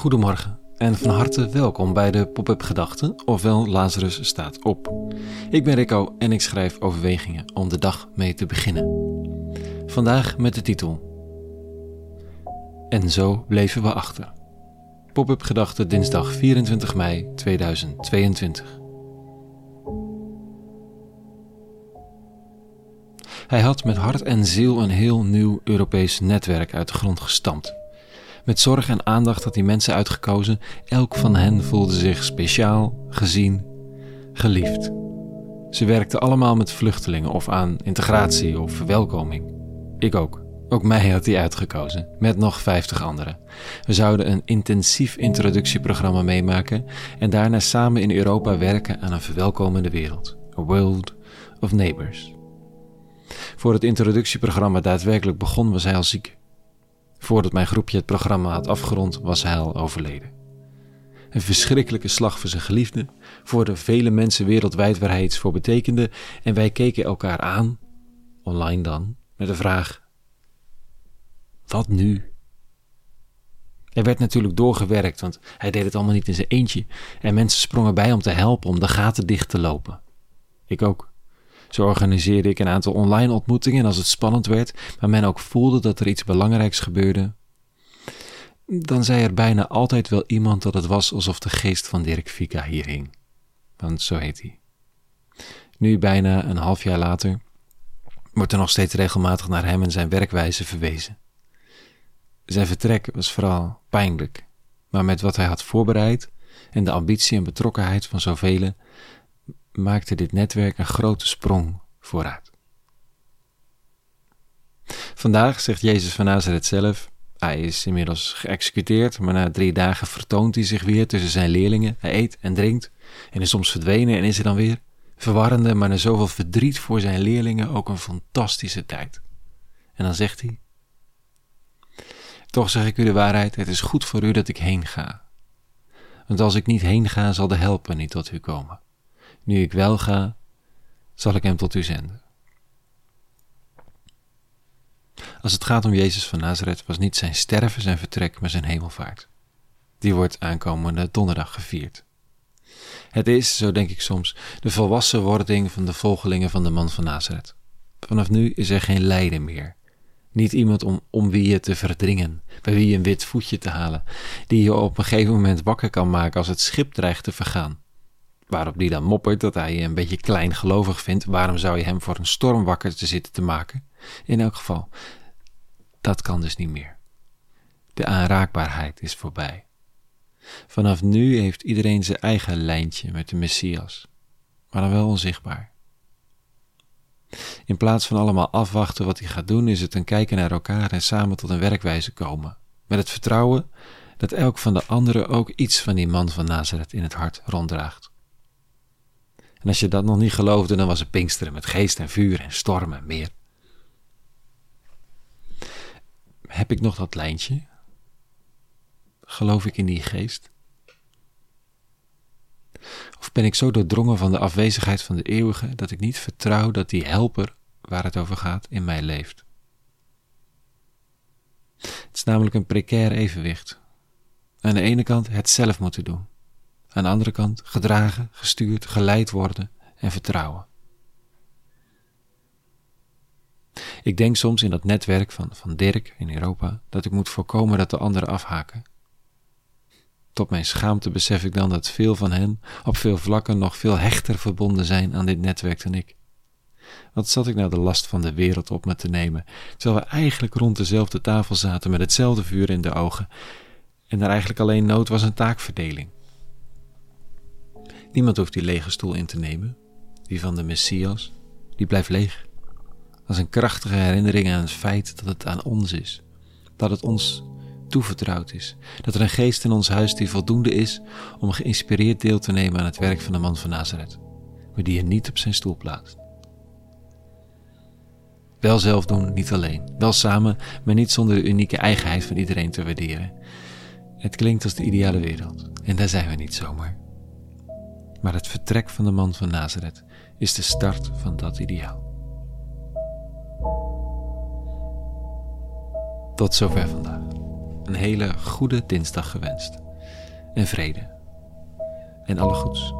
Goedemorgen en van harte welkom bij de Pop-up Gedachten, ofwel Lazarus staat op. Ik ben Rico en ik schrijf overwegingen om de dag mee te beginnen. Vandaag met de titel En zo bleven we achter. Pop-up Gedachten dinsdag 24 mei 2022. Hij had met hart en ziel een heel nieuw Europees netwerk uit de grond gestampt. Met zorg en aandacht had hij mensen uitgekozen. Elk van hen voelde zich speciaal, gezien, geliefd. Ze werkten allemaal met vluchtelingen of aan integratie of verwelkoming. Ik ook. Ook mij had hij uitgekozen, met nog 50 anderen. We zouden een intensief introductieprogramma meemaken en daarna samen in Europa werken aan een verwelkomende wereld. A World of Neighbors. Voor het introductieprogramma daadwerkelijk begon was hij al ziek. Voordat mijn groepje het programma had afgerond, was hij al overleden. Een verschrikkelijke slag voor zijn geliefde, voor de vele mensen wereldwijd waar hij iets voor betekende, en wij keken elkaar aan, online dan, met de vraag: Wat nu? Er werd natuurlijk doorgewerkt, want hij deed het allemaal niet in zijn eentje, en mensen sprongen bij om te helpen om de gaten dicht te lopen. Ik ook. Zo organiseerde ik een aantal online ontmoetingen en als het spannend werd, maar men ook voelde dat er iets belangrijks gebeurde, dan zei er bijna altijd wel iemand dat het was alsof de geest van Dirk Vika hier hing. Want zo heet hij. Nu, bijna een half jaar later, wordt er nog steeds regelmatig naar hem en zijn werkwijze verwezen. Zijn vertrek was vooral pijnlijk, maar met wat hij had voorbereid en de ambitie en betrokkenheid van zoveel maakte dit netwerk een grote sprong vooruit. Vandaag zegt Jezus van Nazareth zelf: Hij is inmiddels geëxecuteerd, maar na drie dagen vertoont hij zich weer tussen zijn leerlingen. Hij eet en drinkt en is soms verdwenen en is er dan weer. Verwarrende, maar na zoveel verdriet voor zijn leerlingen ook een fantastische tijd. En dan zegt hij: Toch zeg ik u de waarheid, het is goed voor u dat ik heen ga. Want als ik niet heen ga, zal de helper niet tot u komen. Nu ik wel ga, zal ik hem tot u zenden. Als het gaat om Jezus van Nazareth, was niet zijn sterven zijn vertrek, maar zijn hemelvaart. Die wordt aankomende donderdag gevierd. Het is, zo denk ik soms, de volwassen wording van de volgelingen van de man van Nazareth. Vanaf nu is er geen lijden meer. Niet iemand om, om wie je te verdringen, bij wie je een wit voetje te halen, die je op een gegeven moment wakker kan maken als het schip dreigt te vergaan. Waarop die dan moppert dat hij je een beetje kleingelovig vindt. Waarom zou je hem voor een storm wakker te zitten te maken? In elk geval, dat kan dus niet meer. De aanraakbaarheid is voorbij. Vanaf nu heeft iedereen zijn eigen lijntje met de Messias, maar dan wel onzichtbaar. In plaats van allemaal afwachten wat hij gaat doen, is het een kijken naar elkaar en samen tot een werkwijze komen. Met het vertrouwen dat elk van de anderen ook iets van die man van Nazareth in het hart ronddraagt. En als je dat nog niet geloofde, dan was het Pinksteren met geest en vuur en storm en meer. Heb ik nog dat lijntje? Geloof ik in die geest? Of ben ik zo doordrongen van de afwezigheid van de eeuwige dat ik niet vertrouw dat die helper, waar het over gaat, in mij leeft? Het is namelijk een precair evenwicht. Aan de ene kant het zelf moeten doen. Aan de andere kant gedragen, gestuurd, geleid worden en vertrouwen. Ik denk soms in dat netwerk van, van Dirk in Europa dat ik moet voorkomen dat de anderen afhaken. Tot mijn schaamte besef ik dan dat veel van hen op veel vlakken nog veel hechter verbonden zijn aan dit netwerk dan ik. Wat zat ik nou de last van de wereld op me te nemen, terwijl we eigenlijk rond dezelfde tafel zaten met hetzelfde vuur in de ogen en er eigenlijk alleen nood was een taakverdeling. Niemand hoeft die lege stoel in te nemen. Die van de Messias, die blijft leeg. Als een krachtige herinnering aan het feit dat het aan ons is. Dat het ons toevertrouwd is. Dat er een geest in ons huis die voldoende is om geïnspireerd deel te nemen aan het werk van de man van Nazareth. Maar die je niet op zijn stoel plaatst. Wel zelf doen, niet alleen. Wel samen, maar niet zonder de unieke eigenheid van iedereen te waarderen. Het klinkt als de ideale wereld. En daar zijn we niet zomaar. Maar het vertrek van de man van Nazareth is de start van dat ideaal. Tot zover vandaag. Een hele goede dinsdag gewenst. en vrede. En alle goeds.